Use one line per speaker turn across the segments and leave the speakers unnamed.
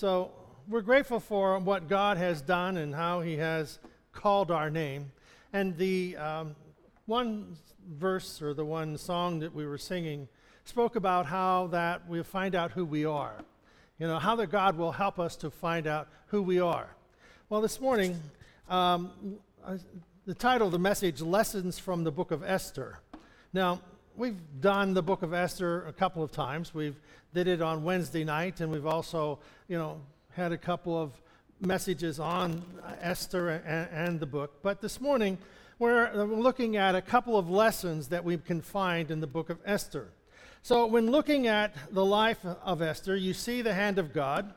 So we're grateful for what God has done and how He has called our name. And the um, one verse or the one song that we were singing spoke about how that we find out who we are. You know, how that God will help us to find out who we are. Well, this morning, um, the title of the message, Lessons from the Book of Esther. Now, we've done the book of Esther a couple of times. We've did it on Wednesday night, and we've also, you know, had a couple of messages on Esther and, and the book. But this morning, we're looking at a couple of lessons that we can find in the book of Esther. So, when looking at the life of Esther, you see the hand of God.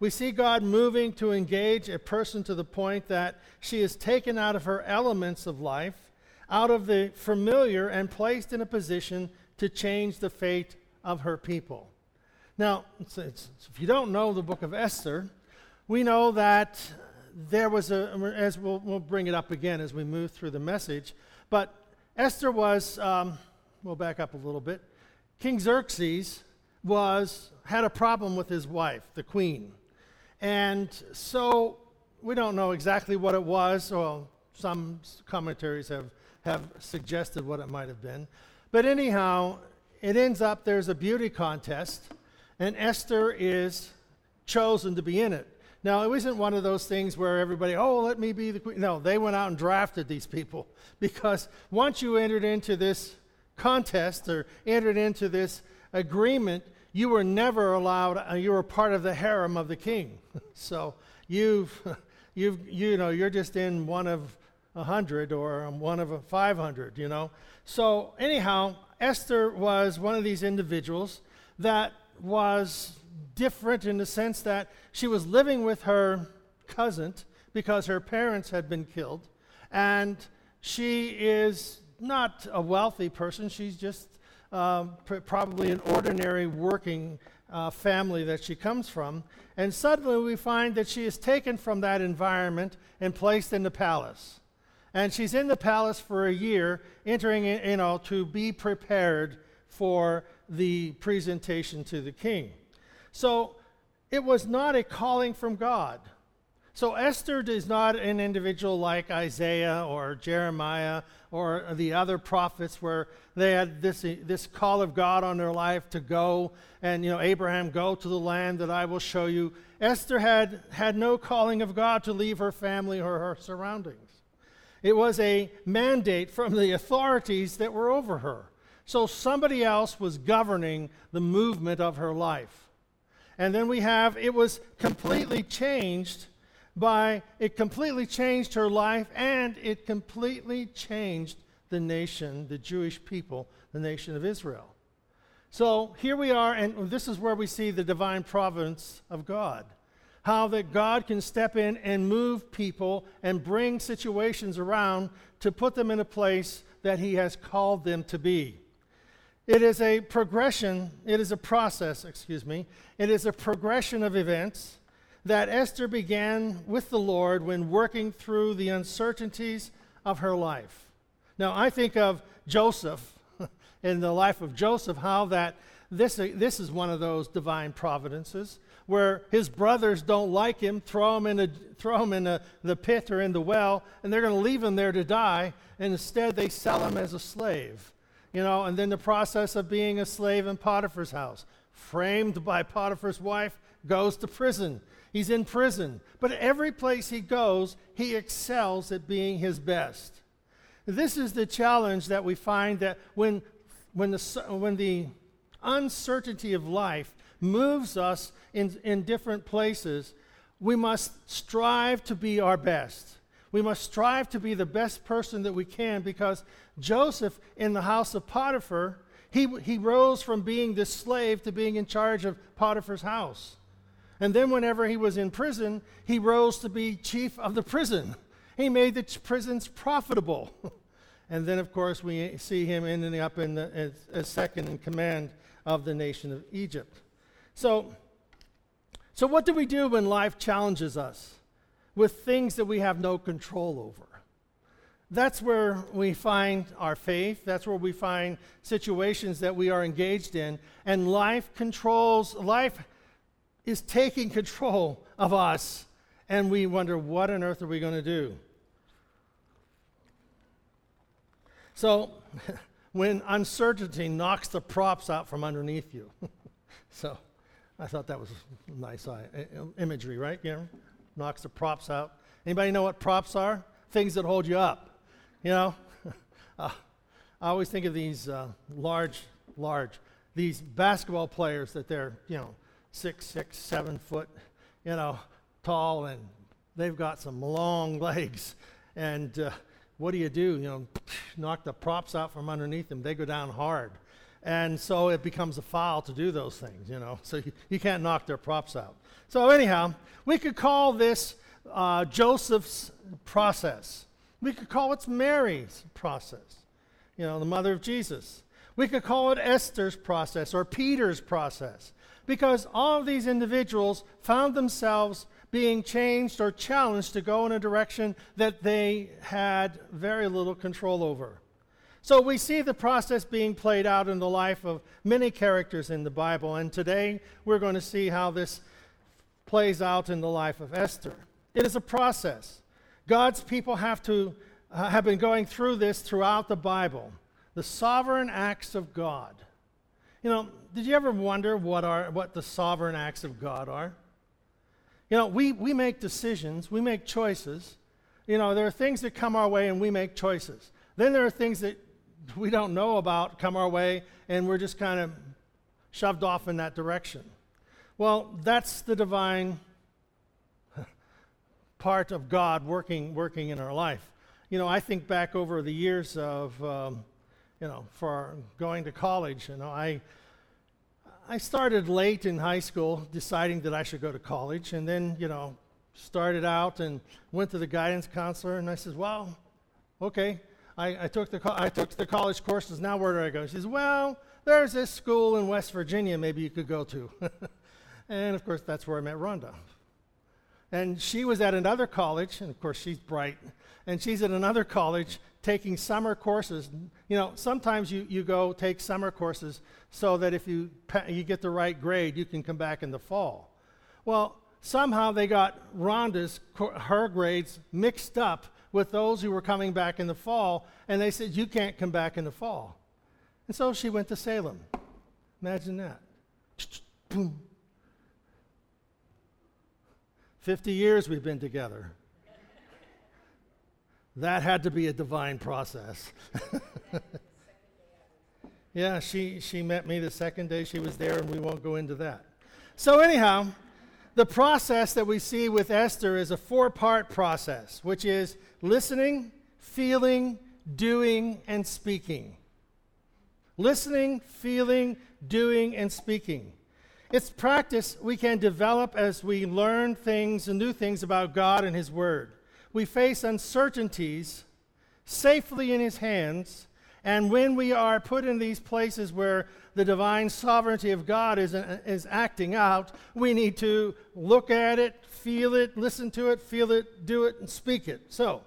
We see God moving to engage a person to the point that she is taken out of her elements of life out of the familiar and placed in a position to change the fate of her people. Now, it's, it's, if you don't know the book of Esther, we know that there was a, as we'll, we'll bring it up again as we move through the message, but Esther was, um, we'll back up a little bit. King Xerxes was, had a problem with his wife, the queen. And so we don't know exactly what it was. Well, some commentaries have have suggested what it might have been. But anyhow, it ends up there's a beauty contest, and Esther is chosen to be in it. Now, it wasn't one of those things where everybody, oh, let me be the queen. No, they went out and drafted these people because once you entered into this contest or entered into this agreement, you were never allowed, uh, you were part of the harem of the king. so you've, you've, you know, you're just in one of 100 or one of a 500, you know. So, anyhow, Esther was one of these individuals that was different in the sense that she was living with her cousin because her parents had been killed. And she is not a wealthy person, she's just um, pr- probably an ordinary working uh, family that she comes from. And suddenly we find that she is taken from that environment and placed in the palace and she's in the palace for a year, entering, in, you know, to be prepared for the presentation to the king. So it was not a calling from God. So Esther is not an individual like Isaiah or Jeremiah or the other prophets where they had this, this call of God on their life to go and, you know, Abraham, go to the land that I will show you. Esther had, had no calling of God to leave her family or her surroundings. It was a mandate from the authorities that were over her. So somebody else was governing the movement of her life. And then we have it was completely changed by it completely changed her life and it completely changed the nation, the Jewish people, the nation of Israel. So here we are, and this is where we see the divine providence of God how that God can step in and move people and bring situations around to put them in a place that He has called them to be. It is a progression, it is a process, excuse me. It is a progression of events that Esther began with the Lord when working through the uncertainties of her life. Now, I think of Joseph in the life of Joseph, how that this, this is one of those divine providences where his brothers don't like him, throw him in, a, throw him in a, the pit or in the well, and they're going to leave him there to die, and instead they sell him as a slave. You know, and then the process of being a slave in Potiphar's house, framed by Potiphar's wife, goes to prison. He's in prison. But every place he goes, he excels at being his best. This is the challenge that we find that when, when, the, when the uncertainty of life moves us in, in different places, we must strive to be our best. We must strive to be the best person that we can because Joseph in the house of Potiphar, he, he rose from being this slave to being in charge of Potiphar's house. And then, whenever he was in prison, he rose to be chief of the prison. He made the prisons profitable. and then, of course, we see him ending up in the, as, as second in command of the nation of Egypt. So, so what do we do when life challenges us with things that we have no control over? That's where we find our faith. That's where we find situations that we are engaged in. And life controls, life is taking control of us, and we wonder, what on earth are we going to do? So, when uncertainty knocks the props out from underneath you. so, I thought that was nice imagery, right? Yeah, knocks the props out. Anybody know what props are? Things that hold you up. You know, uh, I always think of these uh, large, large, these basketball players that they're, you know, six, six, seven foot, you know, tall, and they've got some long legs. And uh, what do you do? You know, knock the props out from underneath them. They go down hard. And so it becomes a foul to do those things, you know. So you, you can't knock their props out. So, anyhow, we could call this uh, Joseph's process. We could call it Mary's process, you know, the mother of Jesus. We could call it Esther's process or Peter's process because all of these individuals found themselves being changed or challenged to go in a direction that they had very little control over. So we see the process being played out in the life of many characters in the Bible, and today we're going to see how this plays out in the life of Esther. It is a process. God's people have to uh, have been going through this throughout the Bible. The sovereign acts of God. You know, did you ever wonder what are what the sovereign acts of God are? You know, we, we make decisions, we make choices. You know, there are things that come our way and we make choices. Then there are things that we don't know about come our way and we're just kind of shoved off in that direction. Well, that's the divine part of God working, working in our life. You know, I think back over the years of, um, you know, for going to college, you know, I, I started late in high school deciding that I should go to college, and then, you know, started out and went to the guidance counselor, and I said, well, okay. I, I took, the co- I took the college courses, now where do I go? She says, well, there's this school in West Virginia maybe you could go to. and of course, that's where I met Rhonda. And she was at another college, and of course, she's bright, and she's at another college taking summer courses. You know, sometimes you, you go take summer courses so that if you, you get the right grade, you can come back in the fall. Well, somehow they got Rhonda's, her grades mixed up with those who were coming back in the fall, and they said, You can't come back in the fall. And so she went to Salem. Imagine that. Boom. 50 years we've been together. That had to be a divine process. yeah, she, she met me the second day she was there, and we won't go into that. So, anyhow, the process that we see with Esther is a four part process, which is listening, feeling, doing, and speaking. Listening, feeling, doing, and speaking. It's practice we can develop as we learn things and new things about God and His Word we face uncertainties safely in His hands. And when we are put in these places where the divine sovereignty of God is, is acting out, we need to look at it, feel it, listen to it, feel it, do it, and speak it. So,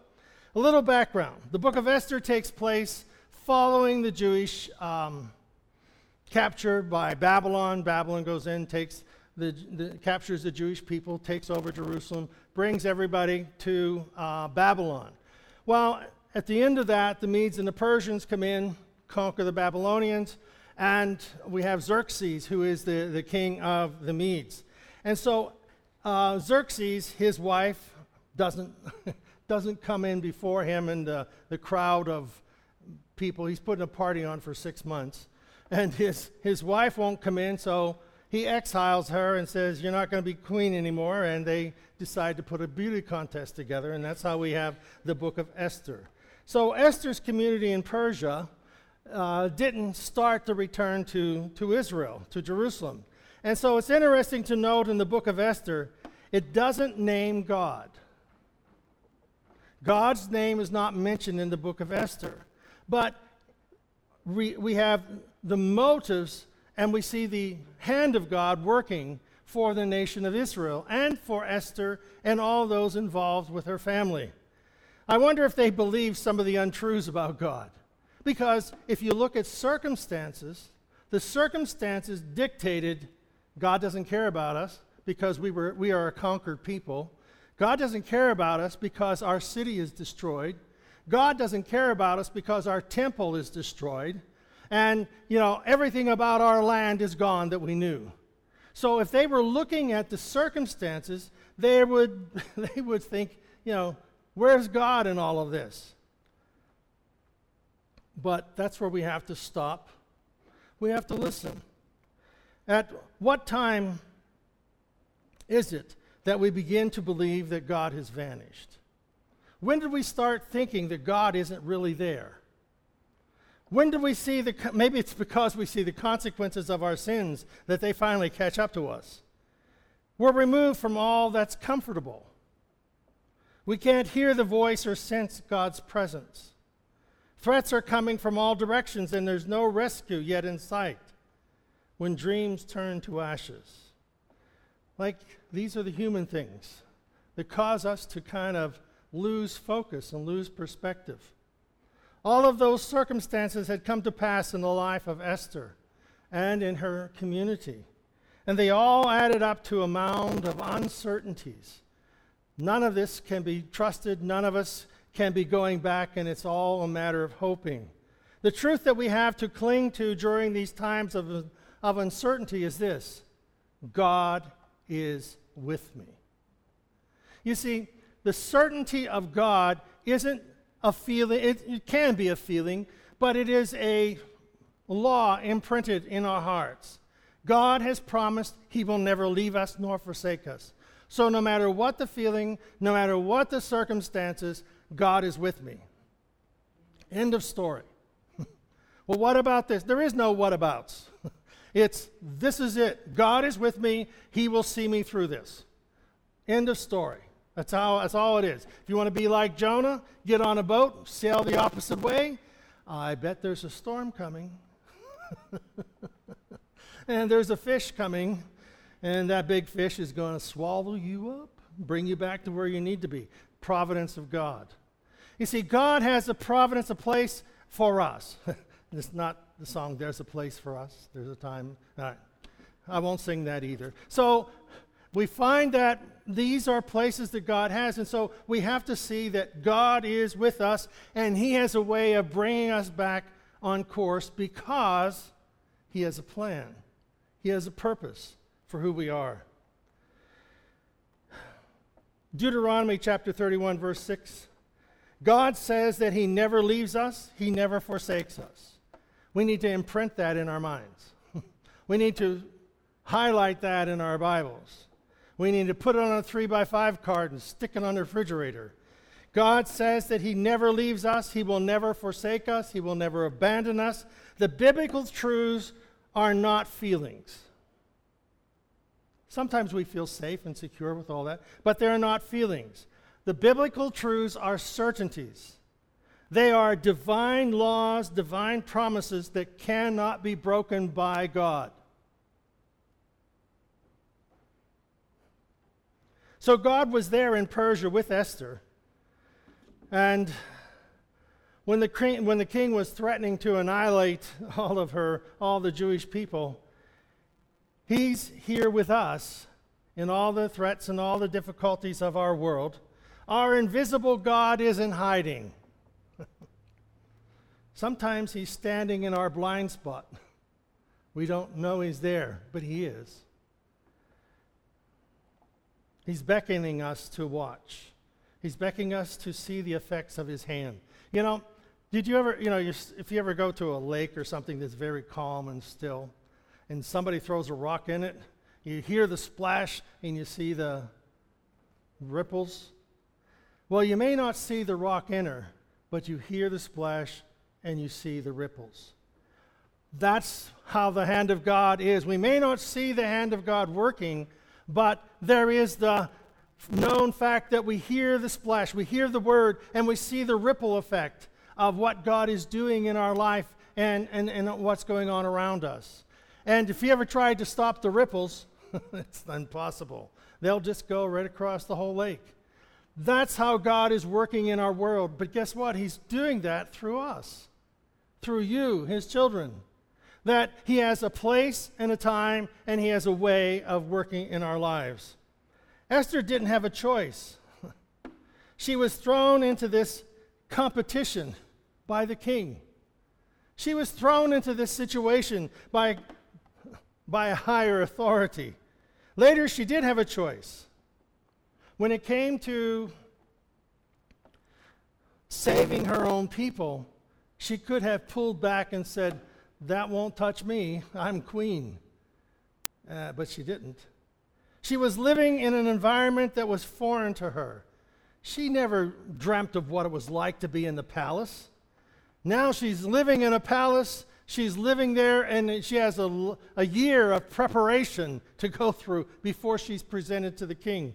a little background. The book of Esther takes place following the Jewish um, capture by Babylon. Babylon goes in, takes the, the, captures the Jewish people, takes over Jerusalem, brings everybody to uh, Babylon. Well, at the end of that, the Medes and the Persians come in, conquer the Babylonians, and we have Xerxes, who is the, the king of the Medes. And so uh, Xerxes, his wife, doesn't, doesn't come in before him and the, the crowd of people. He's putting a party on for six months. And his, his wife won't come in, so he exiles her and says, You're not going to be queen anymore. And they decide to put a beauty contest together. And that's how we have the book of Esther. So Esther's community in Persia uh, didn't start the return to, to Israel, to Jerusalem. And so it's interesting to note in the book of Esther, it doesn't name God. God's name is not mentioned in the book of Esther. But we, we have the motives and we see the hand of God working for the nation of Israel and for Esther and all those involved with her family. I wonder if they believe some of the untruths about God. Because if you look at circumstances, the circumstances dictated God doesn't care about us because we, were, we are a conquered people. God doesn't care about us because our city is destroyed. God doesn't care about us because our temple is destroyed. And, you know, everything about our land is gone that we knew. So if they were looking at the circumstances, they would, they would think, you know, where's God in all of this? But that's where we have to stop. We have to listen. At what time is it that we begin to believe that God has vanished? When did we start thinking that God isn't really there? When did we see the, maybe it's because we see the consequences of our sins that they finally catch up to us. We're removed from all that's comfortable. We can't hear the voice or sense God's presence. Threats are coming from all directions, and there's no rescue yet in sight when dreams turn to ashes. Like, these are the human things that cause us to kind of lose focus and lose perspective. All of those circumstances had come to pass in the life of Esther and in her community. And they all added up to a mound of uncertainties. None of this can be trusted. None of us can be going back, and it's all a matter of hoping. The truth that we have to cling to during these times of, of uncertainty is this God is with me. You see, the certainty of God isn't a feeling, it, it can be a feeling, but it is a law imprinted in our hearts. God has promised He will never leave us nor forsake us. So, no matter what the feeling, no matter what the circumstances, God is with me. End of story. well, what about this? There is no whatabouts. it's this is it. God is with me. He will see me through this. End of story. That's, how, that's all it is. If you want to be like Jonah, get on a boat, sail the opposite way. I bet there's a storm coming. and there's a fish coming, and that big fish is going to swallow you up, bring you back to where you need to be. Providence of God. You see, God has a providence, a place for us. it's not the song, There's a Place for Us. There's a time. Right. I won't sing that either. So we find that these are places that God has. And so we have to see that God is with us and He has a way of bringing us back on course because He has a plan, He has a purpose for who we are. Deuteronomy chapter 31, verse 6. God says that He never leaves us, He never forsakes us. We need to imprint that in our minds. we need to highlight that in our Bibles. We need to put it on a three by five card and stick it on the refrigerator. God says that He never leaves us, He will never forsake us, He will never abandon us. The biblical truths are not feelings. Sometimes we feel safe and secure with all that, but they're not feelings. The biblical truths are certainties. They are divine laws, divine promises that cannot be broken by God. So God was there in Persia with Esther. And when the, king, when the king was threatening to annihilate all of her, all the Jewish people, he's here with us in all the threats and all the difficulties of our world. Our invisible God isn't hiding. Sometimes he's standing in our blind spot. We don't know he's there, but he is. He's beckoning us to watch. He's beckoning us to see the effects of his hand. You know, did you ever, you know, if you ever go to a lake or something that's very calm and still, and somebody throws a rock in it, you hear the splash and you see the ripples? Well, you may not see the rock enter, but you hear the splash and you see the ripples. That's how the hand of God is. We may not see the hand of God working, but there is the known fact that we hear the splash, we hear the word, and we see the ripple effect of what God is doing in our life and, and, and what's going on around us. And if you ever tried to stop the ripples, it's impossible. They'll just go right across the whole lake. That's how God is working in our world. But guess what? He's doing that through us, through you, His children. that He has a place and a time and He has a way of working in our lives. Esther didn't have a choice. she was thrown into this competition by the king. She was thrown into this situation by, by a higher authority. Later, she did have a choice. When it came to saving her own people, she could have pulled back and said, That won't touch me. I'm queen. Uh, but she didn't. She was living in an environment that was foreign to her. She never dreamt of what it was like to be in the palace. Now she's living in a palace. She's living there, and she has a, a year of preparation to go through before she's presented to the king.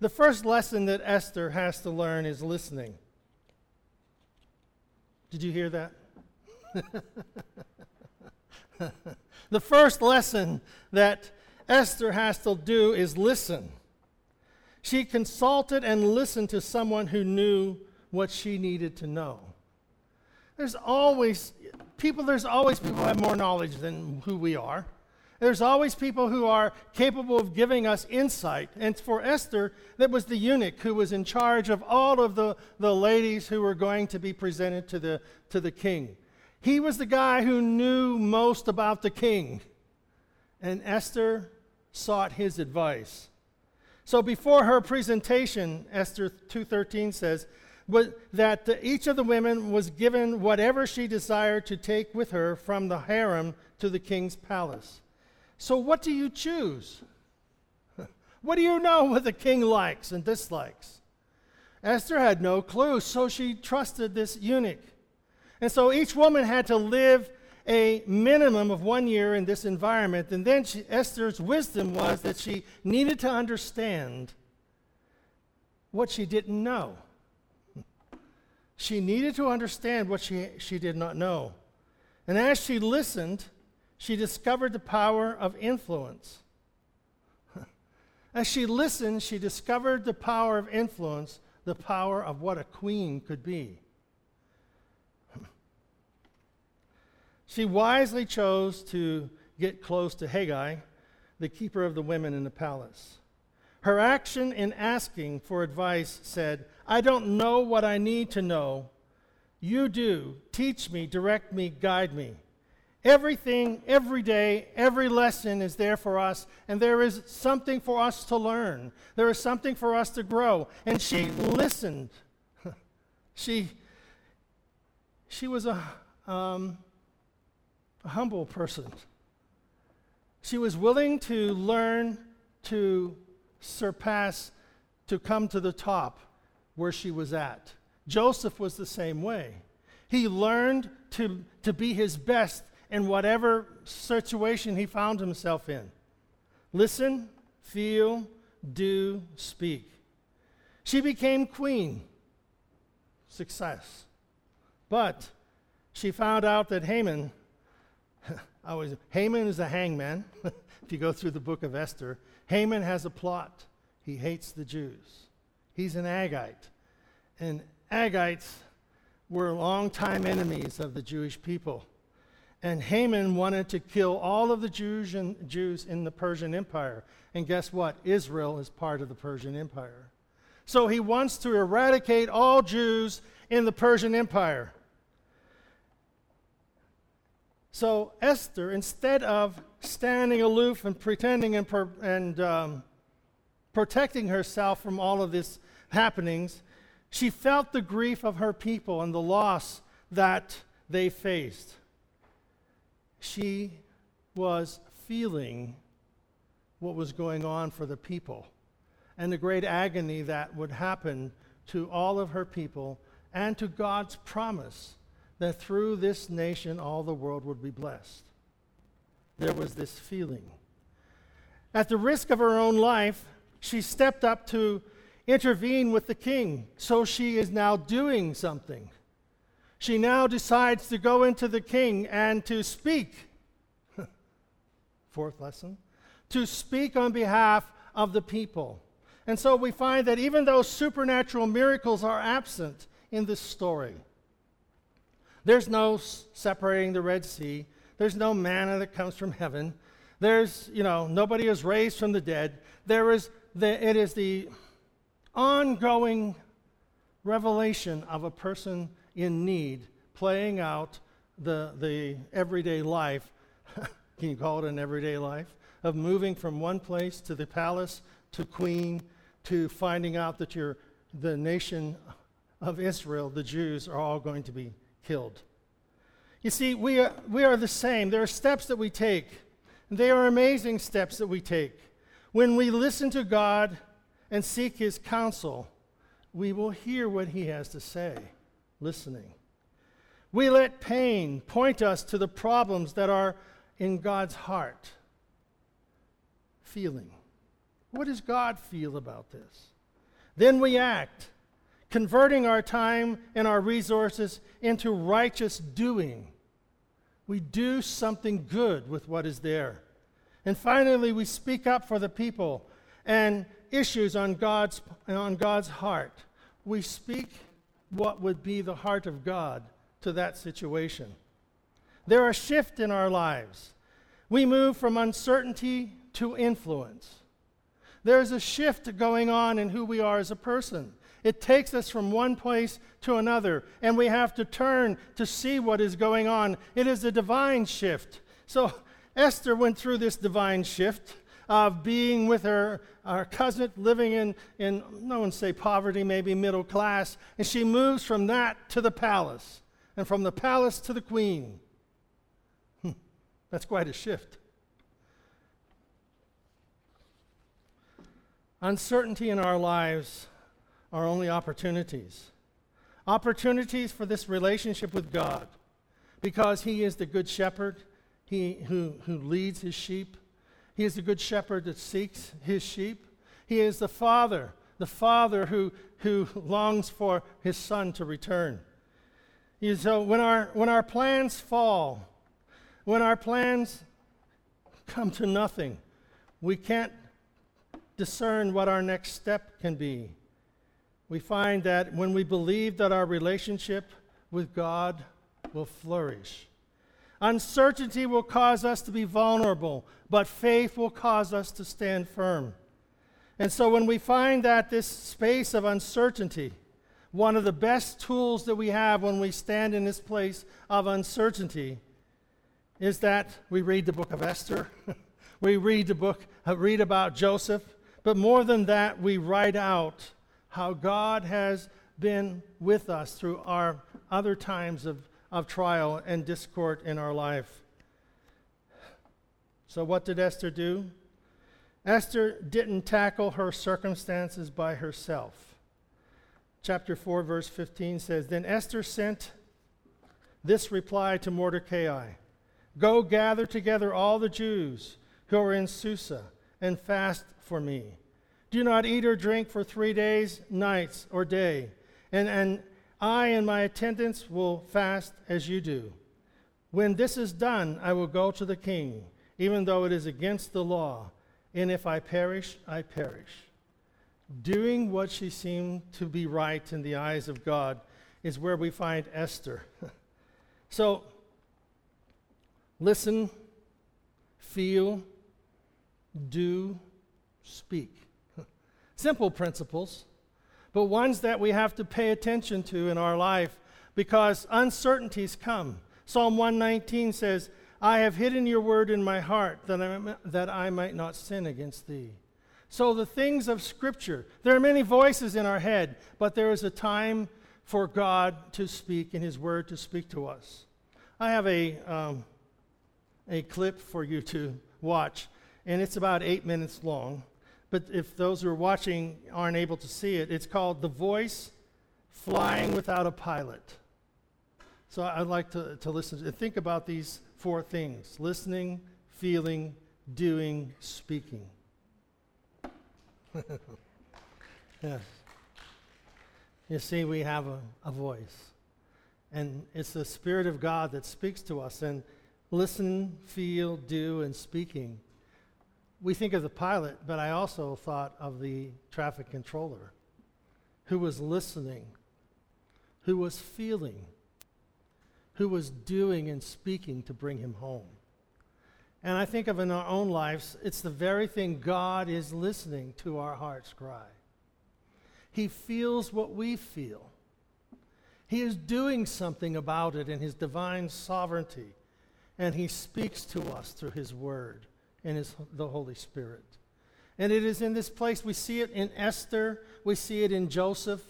The first lesson that Esther has to learn is listening. Did you hear that? the first lesson that Esther has to do is listen. She consulted and listened to someone who knew what she needed to know. There's always people, there's always people who have more knowledge than who we are. There's always people who are capable of giving us insight. And for Esther, that was the eunuch who was in charge of all of the, the ladies who were going to be presented to the, to the king. He was the guy who knew most about the king. And Esther sought his advice. So before her presentation, Esther 2:13 says that each of the women was given whatever she desired to take with her from the harem to the king's palace. So what do you choose? What do you know what the king likes and dislikes? Esther had no clue, so she trusted this eunuch. And so each woman had to live a minimum of one year in this environment. And then she, Esther's wisdom was that she needed to understand what she didn't know. She needed to understand what she, she did not know. And as she listened, she discovered the power of influence. As she listened, she discovered the power of influence, the power of what a queen could be. She wisely chose to get close to Hegai, the keeper of the women in the palace. Her action in asking for advice said, I don't know what I need to know. You do. Teach me, direct me, guide me. Everything, every day, every lesson is there for us, and there is something for us to learn. There is something for us to grow. And she listened. she, she was a, um, a humble person. She was willing to learn to surpass, to come to the top where she was at. Joseph was the same way. He learned to, to be his best in whatever situation he found himself in. Listen, feel, do, speak. She became queen. Success. But she found out that Haman I was, Haman is a hangman. if you go through the book of Esther, Haman has a plot. He hates the Jews. He's an Agagite. And Agagites were longtime enemies of the Jewish people. And Haman wanted to kill all of the Jews, and Jews in the Persian Empire. And guess what? Israel is part of the Persian Empire. So he wants to eradicate all Jews in the Persian Empire. So Esther, instead of standing aloof and pretending and, and um, protecting herself from all of these happenings, she felt the grief of her people and the loss that they faced. She was feeling what was going on for the people and the great agony that would happen to all of her people and to God's promise that through this nation all the world would be blessed. There was this feeling. At the risk of her own life, she stepped up to intervene with the king. So she is now doing something. She now decides to go into the king and to speak. Fourth lesson to speak on behalf of the people. And so we find that even though supernatural miracles are absent in this story, there's no separating the Red Sea. There's no manna that comes from heaven. There's, you know, nobody is raised from the dead. There is the, it is the ongoing revelation of a person in need playing out the, the everyday life. Can you call it an everyday life? Of moving from one place to the palace to queen to finding out that you're the nation of Israel, the Jews, are all going to be killed. You see, we are, we are the same. There are steps that we take, they are amazing steps that we take. When we listen to God and seek His counsel, we will hear what He has to say, listening. We let pain point us to the problems that are in God's heart. Feeling. What does God feel about this? Then we act, converting our time and our resources into righteous doing. We do something good with what is there. And finally, we speak up for the people and issues on God's, on God's heart. We speak what would be the heart of God to that situation. There are shifts in our lives. We move from uncertainty to influence. There's a shift going on in who we are as a person. It takes us from one place to another, and we have to turn to see what is going on. It is a divine shift. So Esther went through this divine shift of being with her, her cousin, living in, in, no one say poverty, maybe middle class, and she moves from that to the palace, and from the palace to the queen. Hmm, that's quite a shift. Uncertainty in our lives are only opportunities. Opportunities for this relationship with God because He is the good shepherd he, who, who leads His sheep. He is the good shepherd that seeks His sheep. He is the Father, the Father who, who longs for His Son to return. So when our, when our plans fall, when our plans come to nothing, we can't discern what our next step can be. We find that when we believe that our relationship with God will flourish, uncertainty will cause us to be vulnerable, but faith will cause us to stand firm. And so when we find that this space of uncertainty, one of the best tools that we have when we stand in this place of uncertainty is that we read the book of Esther. we read the book, uh, read about Joseph. But more than that, we write out how God has been with us through our other times of, of trial and discord in our life. So, what did Esther do? Esther didn't tackle her circumstances by herself. Chapter 4, verse 15 says Then Esther sent this reply to Mordecai Go gather together all the Jews who are in Susa and fast for me. Do not eat or drink for three days, nights, or day. And, and I and my attendants will fast as you do. When this is done, I will go to the king, even though it is against the law. And if I perish, I perish. Doing what she seemed to be right in the eyes of God is where we find Esther. so, listen, feel, do, speak. Simple principles, but ones that we have to pay attention to in our life because uncertainties come. Psalm 119 says, I have hidden your word in my heart that I, that I might not sin against thee. So, the things of Scripture, there are many voices in our head, but there is a time for God to speak and His Word to speak to us. I have a, um, a clip for you to watch and it's about eight minutes long. But if those who are watching aren't able to see it, it's called The Voice Flying Without a Pilot. So I'd like to, to listen to think about these four things listening, feeling, doing, speaking. yes. You see, we have a, a voice. And it's the Spirit of God that speaks to us. And listen, feel, do, and speaking we think of the pilot, but I also thought of the traffic controller who was listening, who was feeling, who was doing and speaking to bring him home. And I think of in our own lives, it's the very thing God is listening to our heart's cry. He feels what we feel. He is doing something about it in His divine sovereignty, and He speaks to us through His Word and is the Holy Spirit. And it is in this place, we see it in Esther, we see it in Joseph.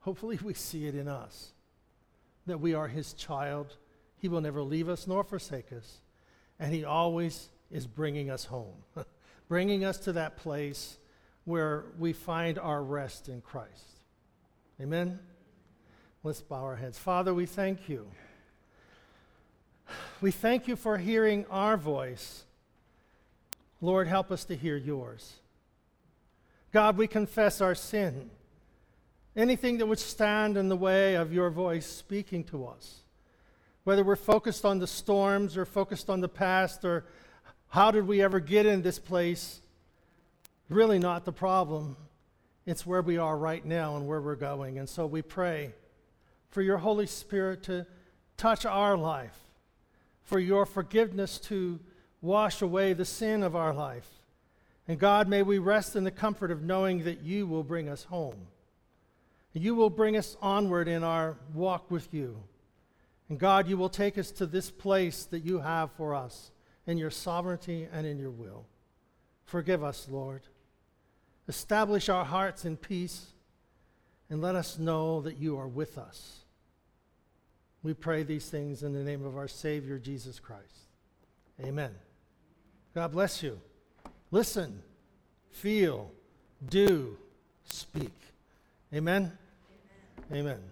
Hopefully, we see it in us that we are His child. He will never leave us nor forsake us, and He always is bringing us home, bringing us to that place where we find our rest in Christ. Amen? Let's bow our heads. Father, we thank you. We thank you for hearing our voice. Lord, help us to hear yours. God, we confess our sin. Anything that would stand in the way of your voice speaking to us, whether we're focused on the storms or focused on the past or how did we ever get in this place, really not the problem. It's where we are right now and where we're going. And so we pray for your Holy Spirit to touch our life, for your forgiveness to wash away the sin of our life. And God, may we rest in the comfort of knowing that you will bring us home. You will bring us onward in our walk with you. And God, you will take us to this place that you have for us in your sovereignty and in your will. Forgive us, Lord. Establish our hearts in peace and let us know that you are with us. We pray these things in the name of our Savior, Jesus Christ. Amen. God bless you. Listen, feel, do, speak. Amen. Amen. Amen.